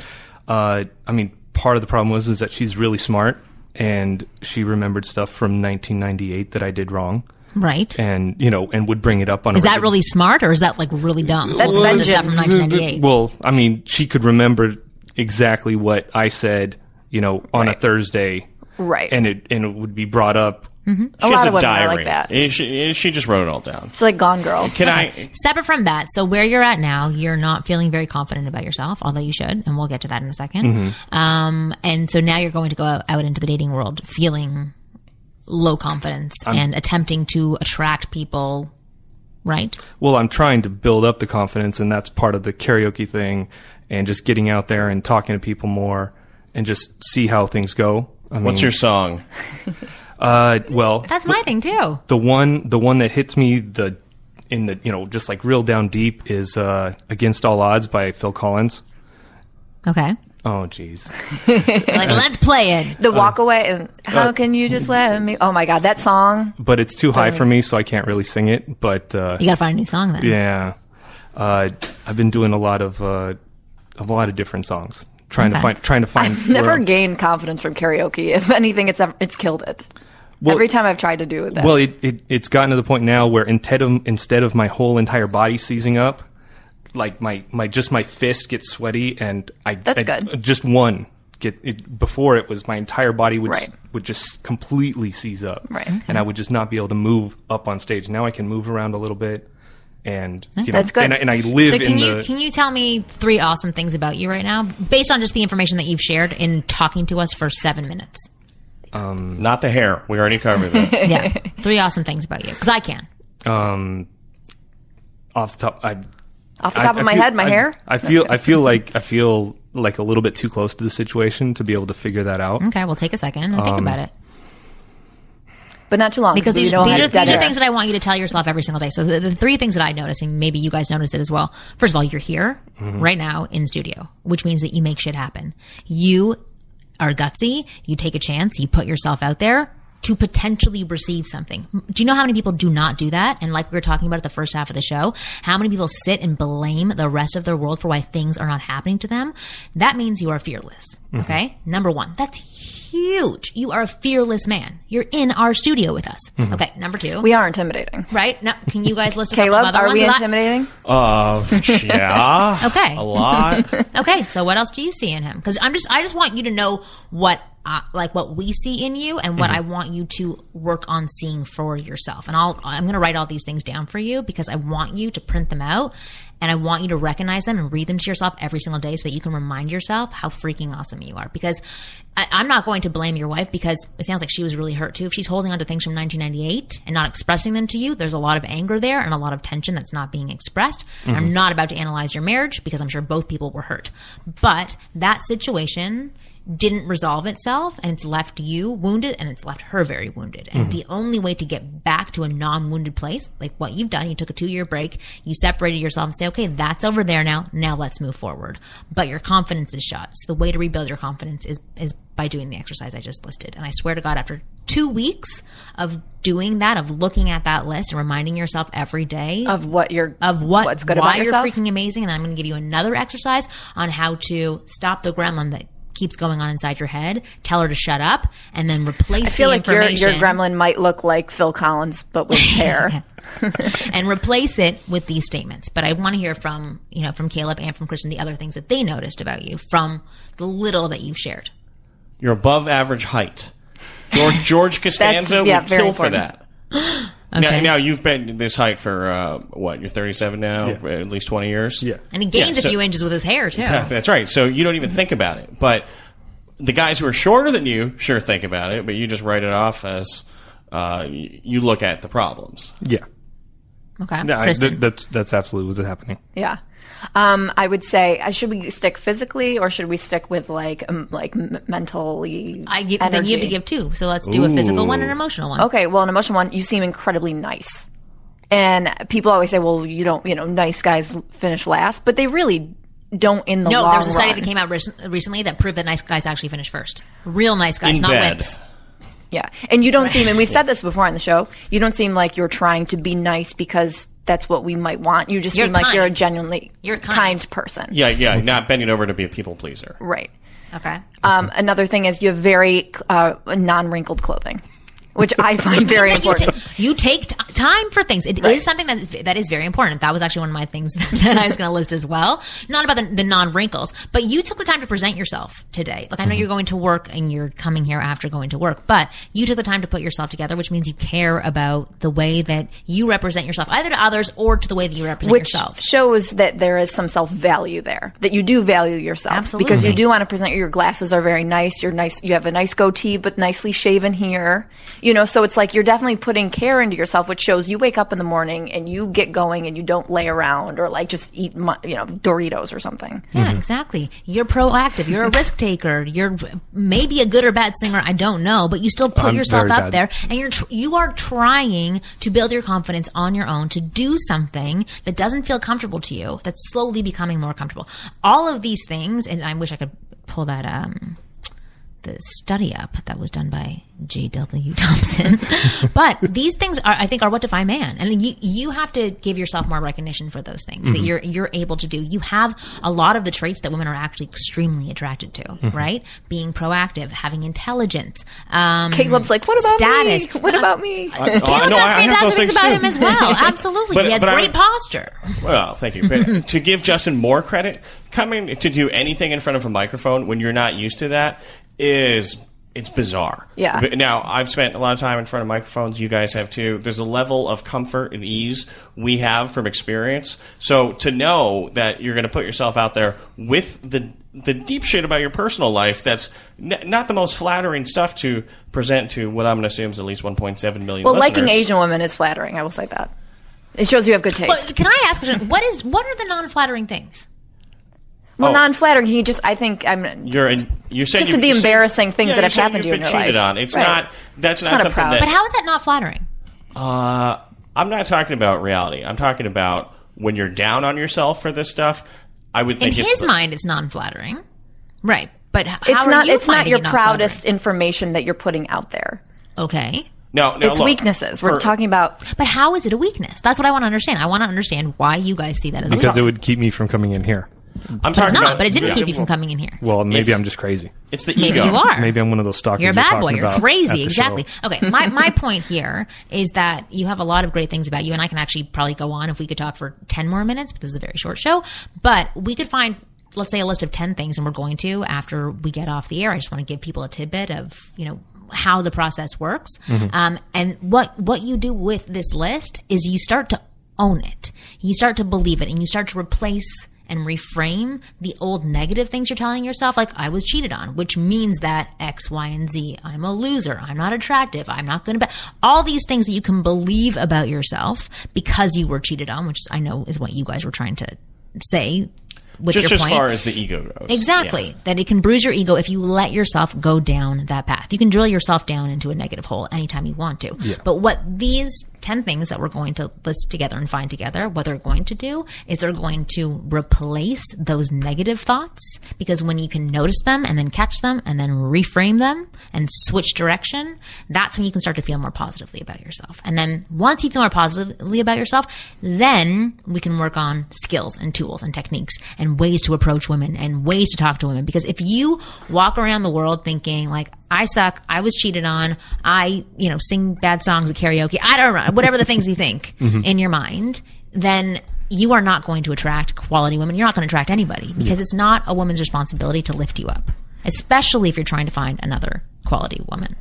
Uh, I mean, part of the problem was was that she's really smart and she remembered stuff from 1998 that I did wrong, Right. and you know, and would bring it up on. Is a that regular- really smart or is that like really dumb? That's the stuff from 1998. Well, I mean, she could remember exactly what I said. You know, on a Thursday, Right. and it and it would be brought up. a She lot has of a women diary. are like that. She, she just wrote it all down. It's like Gone Girl. Can I? Separate from that, so where you're at now, you're not feeling very confident about yourself, although you should, and we'll get to that in a 2nd Mm-hmm. Um, and so now you're going to go out into the dating world feeling low confidence and attempting to attract people, right? Well, I'm trying to build up the confidence, and that's part of the karaoke thing, and just getting out there and talking to people more, and just see how things go. I mean, What's your song? Uh, well, That's my thing too. the one the one that hits me the in the you know just like real down deep is uh, "Against All Odds" by Phil Collins. Okay. Oh, jeez. Like, let's play it. The walk away and how Uh, can you just let me? Oh my god, that song. But it's too high for me, so I can't really sing it. But uh, You got to find a new song then. yeah, uh, I've been doing a lot of uh, a lot of different songs, trying to find trying to find. I've never where- gained confidence from karaoke. If anything, it's ever, it's killed it. Well- Every time I've tried to do it. Well, it, it it's gotten to the point now where instead of instead of my whole entire body seizing up, like my my just my fist gets sweaty and I That's I- good. Just one get it, before it was my entire body would s- Right. would just completely seize up, Right. and I would just not be able to move up on stage. Now I can move around a little bit, and you know, That's good. And, I- and I live So can in you the can you tell me three awesome things about you right now, based on just the information that you've shared in talking to us for seven minutes? Um, not the hair. We already covered that. Yeah, three awesome things about you because I can. um off the top. I Off the top I- of I my feel- head, my I- hair. I feel I feel like I feel like a little bit too close to the situation to be able to figure that out. Okay, we'll take a second and think um, about it but not too long because we these, these are these are things that I want you to tell yourself every single day. So the, the three things that I notice, and maybe you guys notice it as well. First of all, you're here mm-hmm. right now in studio, which means that you make shit happen. You are gutsy. You take a chance. You put yourself out there to potentially receive something. Do you know how many people do not do that? And like we were talking about at the first half of the show, how many people sit and blame the rest of their world for why things are not happening to them? That means you are fearless. Okay. Number one, that's huge. You are a fearless man. You're in our studio with us. Okay. Number two. we are intimidating. right? No, can you guys list a couple Caleb, of other are ones? we intimidating? Uh, yeah. Okay. A lot. Okay, so what else do you see in him? Because I'm just, I just want you to know what uh, like what we see in you and what I want you to work on seeing for yourself. And I'll I'm going to write all these things down for you because I want you to print them out and I want you to recognize them and read them to yourself every single day so that you can remind yourself how freaking awesome you are. Because I, I'm not going to blame your wife because it sounds like she was really hurt too. If she's holding on to things from 1998 and not expressing them to you, there's a lot of anger there and a lot of tension that's not being expressed. And I'm not about to analyze your marriage because I'm sure both people were hurt. But that situation didn't resolve itself and it's left you wounded and it's left her very wounded. And mm-hmm. the only way to get back to a non wounded place, like what you've done, you took a two year break, you separated yourself and say, okay, that's over there now. Now let's move forward. But your confidence is shot. So the way to rebuild your confidence is, is by doing the exercise I just listed. And I swear to God, after two weeks of doing that, of looking at that list and reminding yourself every day Of what you're of what what's good why about yourself. you're freaking amazing, and then I'm going to give you another exercise on how to stop the gremlin that keeps going on inside your head. Tell her to shut up, and then replace I feel the like your information your gremlin might look like Phil Collins, but with hair. and replace it with these statements. But I want to hear from you know from Caleb and from Kristen the other things that they noticed about you from the little that you've shared. You're above average height. George, George Costanza yeah, would very kill for that. Okay. Now, now you've been this height for uh, what? You're 37 now, at least 20 years. Yeah. and he gains Yeah, so- a few inches with his hair too. Yeah, that's right. So you don't even think about it. But the guys who are shorter than you sure think about it, but you just write it off as uh, you look at the problems. Yeah. Okay, No, I- th- that's that's absolutely what's happening. yeah. Um, I would say, uh, should we stick physically or should we stick with like um, like m- mentally? I give, then you have to give two. So let's do a physical one and an emotional one. Okay, well, an emotional one, you seem incredibly nice. And people always say, well, you don't, you know, nice guys finish last, but they really don't in the No, long there was a study run. that came out rec- recently that proved that nice guys actually finish first. Real nice guys, In not bed. wimps. Yeah. And you don't seem, and we've said this before on the show, you don't seem like you're trying to be nice because that's what we might want. You just You're seem like you're a genuinely You're kind. person. Yeah, yeah, not bending over to be a people pleaser. Right. Okay. Um, another thing is you have very uh, non wrinkled clothing, which I find very That you, important. ta- you take t- time for things. It is something that is that is very important. That was actually one of my things that I was going to list as well. Not about the, the non wrinkles, but you took the time to present yourself today. Like I know mm-hmm. you're going to work and you're coming here after going to work, but you took the time to put yourself together, which means you care about the way that you represent yourself, either to others or to the way that you represent which yourself. Which shows that there is some self value there that you do value yourself Absolutely. because you do want to present your glasses are very nice you're nice you have a nice goatee but nicely shaven here you know so it's like you're definitely putting care into yourself which shows you wake up in the morning and you get going and you don't lay around or like just eat you know Doritos or something Yeah, exactly. You're proactive. You're a risk taker. You're maybe a good or bad singer. I don't know, but you still put I'm yourself very up bad. there, and you're tr- you are trying to build your confidence on your own to do something that doesn't feel comfortable to you. That's slowly becoming more comfortable. All of these things, and I wish I could pull that um the study up that was done by J.W. Thompson. but these things are, I think, are what define man, and you you have to give yourself more recognition for those things that mm-hmm. you're you're able to do. You have a lot of the traits that women are actually extremely attracted to, mm-hmm. right? Being proactive, having intelligence. Um, Caleb's like what about status. me what about me Oh, I Caleb know, has I have those fantastic things things about too. him as well. Absolutely, But- he has but I great would- posture. Well, thank you. But to give Justin more credit, coming to do anything in front of a microphone when you're not used to that is it's bizarre. Yeah. Now I've spent a lot of time in front of microphones. You guys have too. There's a level of comfort and ease we have from experience. So to know that you're going to put yourself out there with the the deep shit about your personal life that's n- not the most flattering stuff to present to what I'm going to assume is at least 1.7 million. well liking. Asian women is flattering I will say that it shows you have good taste But can I ask a question? What is what are the non-flattering things? Well Oh. non-flattering he just I think I'm You're in, you're saying Just you're, the you're saying- embarrassing things yeah, that you're have happened to you you've in been your cheated life. on. It's Right. not. That's not, not a something proud- that. But how is that not flattering? Uh, I'm not talking about reality. I'm talking about when you're down on yourself for this stuff. I would In think it's his mind, it's non-flattering, right? But h- it's are not you it's not your it not proudest information that you're putting out there? Okay, No, no. it's look, weaknesses we're for- talking about but how is it a weakness? That's what I want to understand. I want to understand why you guys see that as a weakness. Because it would keep me from coming in here. I'm But it's not. about- But it didn't yeah, keep you from coming in here. Well, maybe It's- I'm just crazy. It's the Maybe you are. Maybe I'm one of those stalkers. You're a bad talking boy. You're crazy. Exactly. show. Okay. My, my point here is that you have a lot of great things about you, and I can actually probably go on if we could talk for 10 more minutes, but this is a very short show. But we could find let's say a list of 10 things and we're going to after we get off the air i just want to give people a tidbit of you know how the process works um, and what what you do with this list is you start to own it you start to believe it and you start to replace and reframe the old negative things you're telling yourself like i was cheated on which means that x y and z i'm a loser i'm not attractive i'm not going to be all these things that you can believe about yourself because you were cheated on which i know is what you guys were trying to say with Just your as point. far as the ego goes. Exactly. Yeah. That it can bruise your ego if you let yourself go down that path. You can drill yourself down into a negative hole anytime you want to. But what these 10 things that we're going to list together and find together, what they're going to do is they're going to replace those negative thoughts because when you can notice them and then catch them and then reframe them and switch direction, that's when you can start to feel more positively about yourself. And then once you feel more positively about yourself, then we can work on skills and tools and techniques and ways to approach women and ways to talk to women. Because if you walk around the world thinking like, I suck, I was cheated on, I, you know, sing bad songs at karaoke, I don't know, whatever the things you think mm-hmm. in your mind, then you are not going to attract quality women. You're not going to attract anybody because it's not a woman's responsibility to lift you up, especially if you're trying to find another quality woman.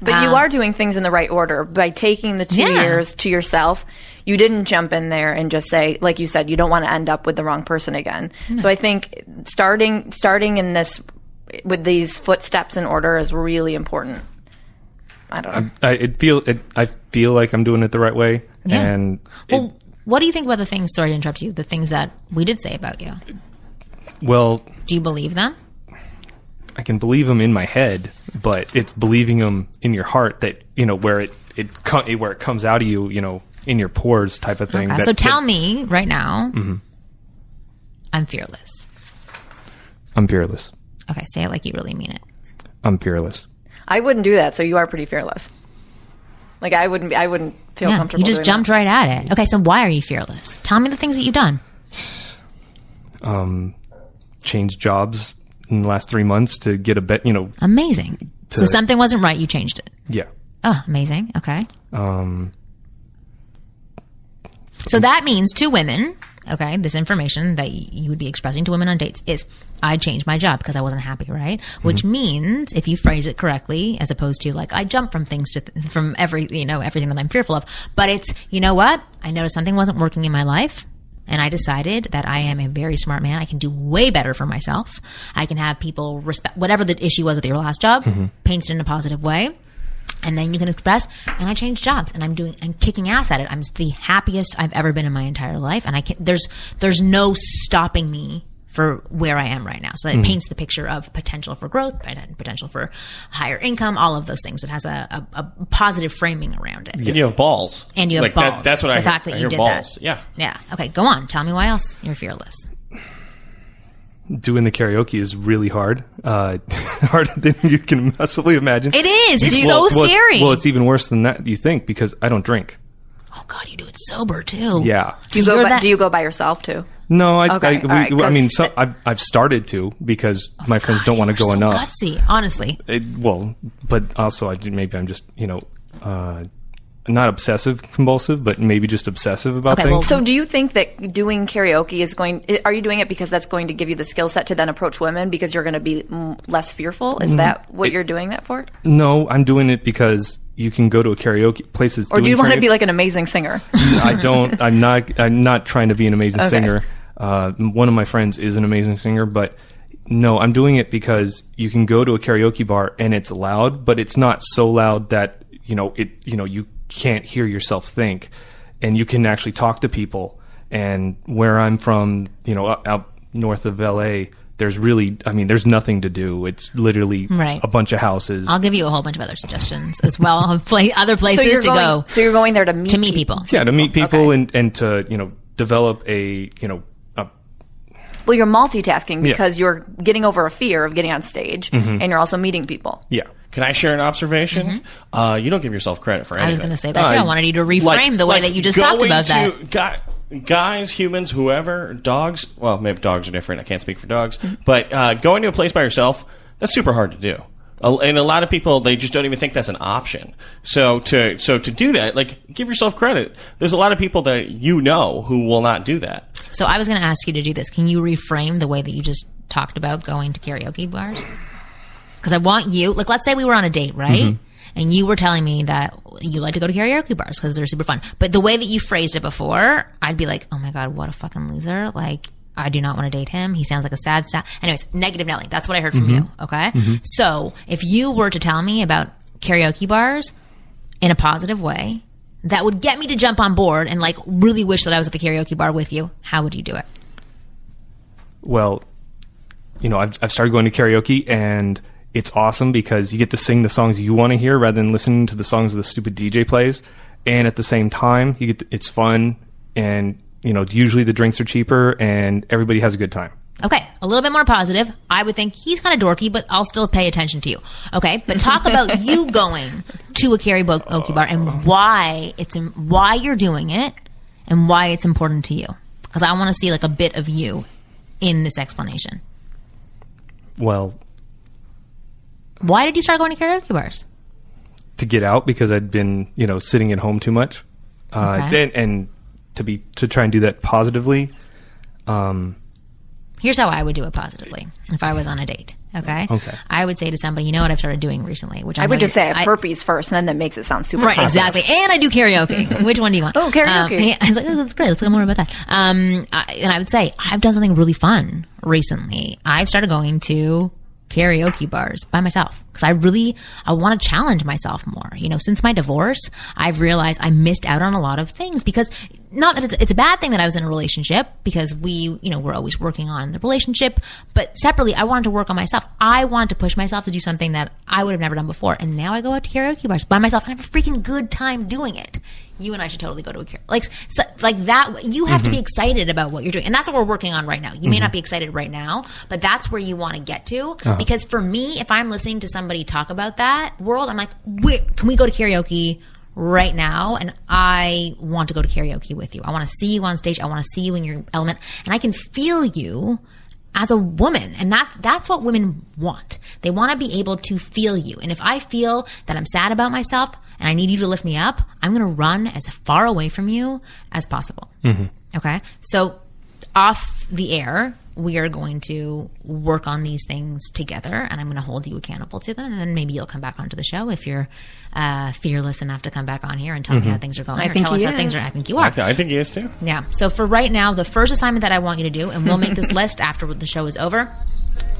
But you um, are doing things in the right order by taking the two Yeah. years to yourself. You didn't jump in there and just say, like you said, you don't want to end up with the wrong person again. Hmm. So I think starting starting in this with these footsteps in order is really important. I don't know. I it feel it. I feel like I'm doing it the right way, Yeah. and it, Well, what do you think about the things? Sorry to interrupt you. The things that we did say about you. well, Do you believe them? I can believe them in my head, but it's believing them in your heart that you know where it it co- where it comes out of you, you know, in your pores type of thing. Okay, that- so tell that- me right now. I'm fearless. I'm fearless. Okay, say it like you really mean it. I'm fearless. I wouldn't do that, so you are pretty fearless. Like I wouldn't be I wouldn't feel Yeah, comfortable. you just doing jumped that. right at it. Okay, so why are you fearless? Tell me the things that you've done. Um, Changed jobs in the last three months to get a bet. You know, Amazing. so something wasn't right. You changed it. yeah. Oh, amazing. Okay. Um, So that means to women, okay, this information that you would be expressing to women on dates is I changed my job because I wasn't happy, right? Which means if you phrase it correctly, as opposed to like I jump from things to th- from every you know everything that I'm fearful of, but it's you know what I noticed something wasn't working in my life. And I decided that I am a very smart man. I can do way better for myself. I can have people respect whatever the issue was with your last job, mm-hmm. paint it in a positive way and then you can express and i changed jobs and i'm doing i'm kicking ass at it i'm the happiest i've ever been in my entire life and i can there's there's no stopping me for where i am right now so that it paints the picture of potential for growth potential for higher income all of those things it has a, a, a positive framing around it And you have balls. and you have Like, balls That, that's what the I fact hear. that I you hear did balls. that Yeah. yeah okay go on tell me why else you're fearless doing the karaoke is really hard, uh, harder than you can possibly imagine. it is it's Well- so well, it's- scary Well, it's even worse than that. You think because I don't drink. oh god you do it sober too Yeah. Do you go You're by, that- do you go by yourself too? No, I. Okay, I, all we, right, I mean, 'cause- so, I've, I've started to because my friends God, don't want to you go are so enough. gutsy honestly It, well, but also I maybe I'm just you know uh, not obsessive compulsive, but maybe just obsessive about Okay, things. well- So do you think that doing karaoke is going are you doing it because that's going to give you the skill set to then approach women because you're going to be mm, less fearful? Is that what you're doing that for? no, I'm doing it because you can go to a karaoke places. Or do doing you want to be like an amazing singer? I don't. I'm not. I'm not trying to be an amazing Okay. singer. Uh, one of my friends is an amazing singer, but no, I'm doing it because you can go to a karaoke bar and it's loud, but it's not so loud that you know it. You know you can't hear yourself think, and you can actually talk to people. And where I'm from, you know, up, out north of LA, there's really, I mean, there's nothing to do. It's literally Right. a bunch of houses. I'll give you a whole bunch of other suggestions as well of pla- other places you're to going, go So you're going there to meet to meet people. yeah, to meet people Okay. and and to you know develop a you know a Well, you're multitasking Yeah. because you're getting over a fear of getting on stage, Mm-hmm. and you're also meeting people. yeah. Can I share an observation? Uh, you don't give yourself credit for Mm-hmm. I was going to say that too. I wanted you to reframe Like- the way like that you just talked going about that. to- Guy, guys, humans, whoever, dogs. Well, maybe dogs are different. I can't speak for dogs. Mm-hmm. But uh, going to a place by yourself, that's super hard to do. And a lot of people they just don't even think that's an option. So to so to do that, like give yourself credit. There's a lot of people that you know who will not do that. So I was going to ask you to do this. Can you reframe the way that you just talked about going to karaoke bars? Because I want you, like, let's say we were on a date, right? Mm-hmm. And you were telling me that you like to go to karaoke bars because they're super fun. But the way that you phrased it before, I'd be like, oh my God, what a fucking loser. Like, I do not want to date him. He sounds like a sad, sad. Anyways, negative Nelly. That's what I heard from you. Mm-hmm. Okay. So if you were to tell me about karaoke bars in a positive way, that would get me to jump on board and like really wish that I was at the karaoke bar with you. How would you do it? well, you know, I've, I've started going to karaoke and it's awesome because you get to sing the songs you want to hear rather than listening to the songs the stupid DJ plays. And at the same time, you get to, it's fun and you know, usually the drinks are cheaper and everybody has a good time. Okay, a little bit more positive. I would think he's kind of dorky, but I'll still pay attention to you. Okay, but talk about you going to a karaoke bar and why it's why you're doing it and why it's important to you. Because I want to see like a bit of you in this explanation. Well, Why did you start going to karaoke bars? to get out because I'd been, you know, sitting at home too much. Uh, Okay. and, and to be, to try and do that positively. Um, Here's how I would do it positively if I was on a date. Okay. Okay. I would say to somebody, you know what I've started doing recently, which I know would just say I you're- have herpes first, and then that makes it sound super Right, positive. exactly. And I do karaoke. Which one do you want? Oh, karaoke. Um, yeah, I was like, oh, that's great. Let's learn more about that. Um, I, and I would say I've done something really fun recently. I've started going to karaoke bars by myself because I really I want to challenge myself more. You know, since my divorce, I've realized I missed out on a lot of things because not that it's, it's a bad thing that I was in a relationship because we, you know, we're always working on the relationship, but separately, I wanted to work on myself. I wanted to push myself to do something that I would have never done before, and now I go out to karaoke bars by myself and I have a freaking good time doing it. You and I should totally go to a karaoke like so, like that. You have to be mm-hmm. excited about what you're doing, and that's what we're working on right now. You may not mm-hmm. be excited right now, but that's where you want to get to. Uh-huh. Because for me, if I'm listening to somebody talk about that world, I'm like, Wait, can we go to karaoke? Right now and I want to go to karaoke with you. I want to see you on stage. I want to see you in your element and I can feel you as a woman. And that's, that's what women want. They want to be able to feel you. And if I feel that I'm sad about myself and I need you to lift me up, I'm going to run as far away from you as possible. Mm-hmm. Okay. So off the air, we are going to work on these things together and I'm going to hold you accountable to them. And then maybe you'll come back onto the show if you're uh, fearless enough to come back on here and tell me how things are going. I or think tell us he how things is. are. I think you are. I think he is too. Yeah. So for right now, the first assignment that I want you to do, and we'll make this list after the show is over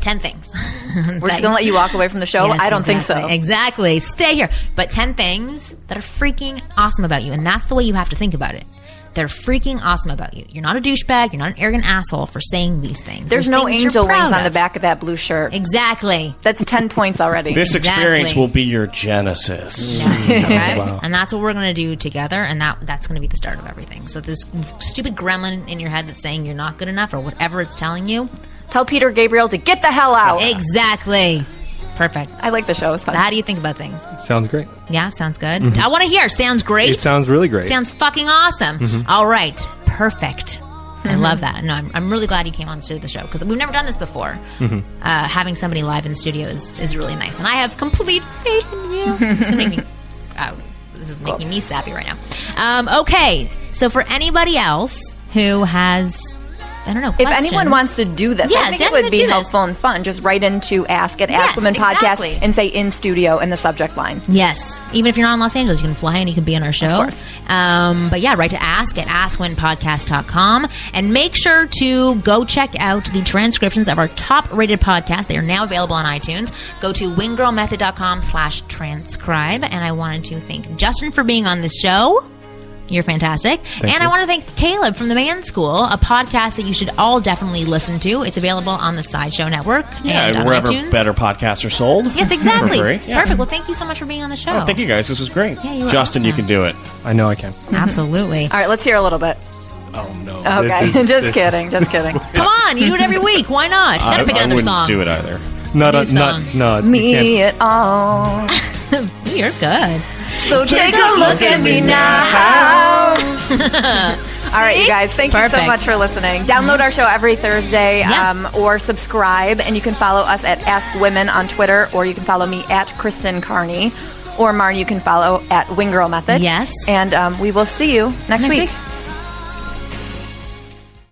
10 things. We're just gonna let you walk away from the show. Yes, I don't think so. Exactly. Stay here. But 10 things that are freaking awesome about you. And that's the way you have to think about it. They're freaking awesome about you. You're not a douchebag. You're not an arrogant asshole for saying these things. There's They're no things angel wings on the back of that blue shirt. Exactly. That's ten points already. This experience will be your genesis. Yes, okay? Oh, and that's what we're going to do together, and that that's going to be the start of everything. So this stupid gremlin in your head that's saying you're not good enough or whatever it's telling you, Tell Peter Gabriel to get the hell out. exactly. Perfect. I like the show. It's fun. So how do you think about things? sounds great. Yeah, sounds good. Mm-hmm. I want to hear. Sounds great. It sounds really great. Sounds fucking awesome. Mm-hmm. All right, perfect. I mm-hmm. love that. No, I'm, I'm really glad you came on to the show because we've never done this before. Uh, having somebody live in the studio is, is really nice, and I have complete faith in you. It's gonna make me. Oh, this is making me sappy right now. Um, okay, so for anybody else who has, I don't know, if anyone wants to do this, Yeah, I think it would be helpful and fun. Just write into Ask at Yes, Ask Women exactly. Podcast and say in studio in the subject line. Yes. Even if you're not in Los Angeles, you can fly and you can be on our show. course. Um, but yeah, write to ask at askwomenpodcast.com and make sure to go check out the transcriptions of our top rated podcasts. They are now available on iTunes. Go to wingirlmethod.com slash transcribe. And I wanted to thank Justin for being on this show. You're fantastic. and I want to thank Caleb from the Man School, a podcast that you should all definitely listen to. It's available on the Sideshow Network Yeah, and on wherever iTunes. better podcasts are sold. Yes, exactly. For free. Yeah. Perfect. Well, thank you so much for being on the show. Oh, thank you guys. This was great. Yeah, you were Justin, you can do it. I know I can. Mm-hmm. Absolutely. All right, let's hear a little bit. Oh no. Okay, is- just kidding, just kidding. Come on, you do it every week. Why not? You gotta I, pick I another wouldn't song. do it either. Not, New a, not, no. you can't- Me at all. You're good. So take a look at me now. All right, you guys, thank you so much for listening. Download our show every Thursday Yeah. um, or subscribe, and you can follow us at Ask Women on Twitter, or you can follow me at Kristen Carney, or Marn, you can follow at Wing Girl Method. Yes. And um, we will see you next, Next week. week.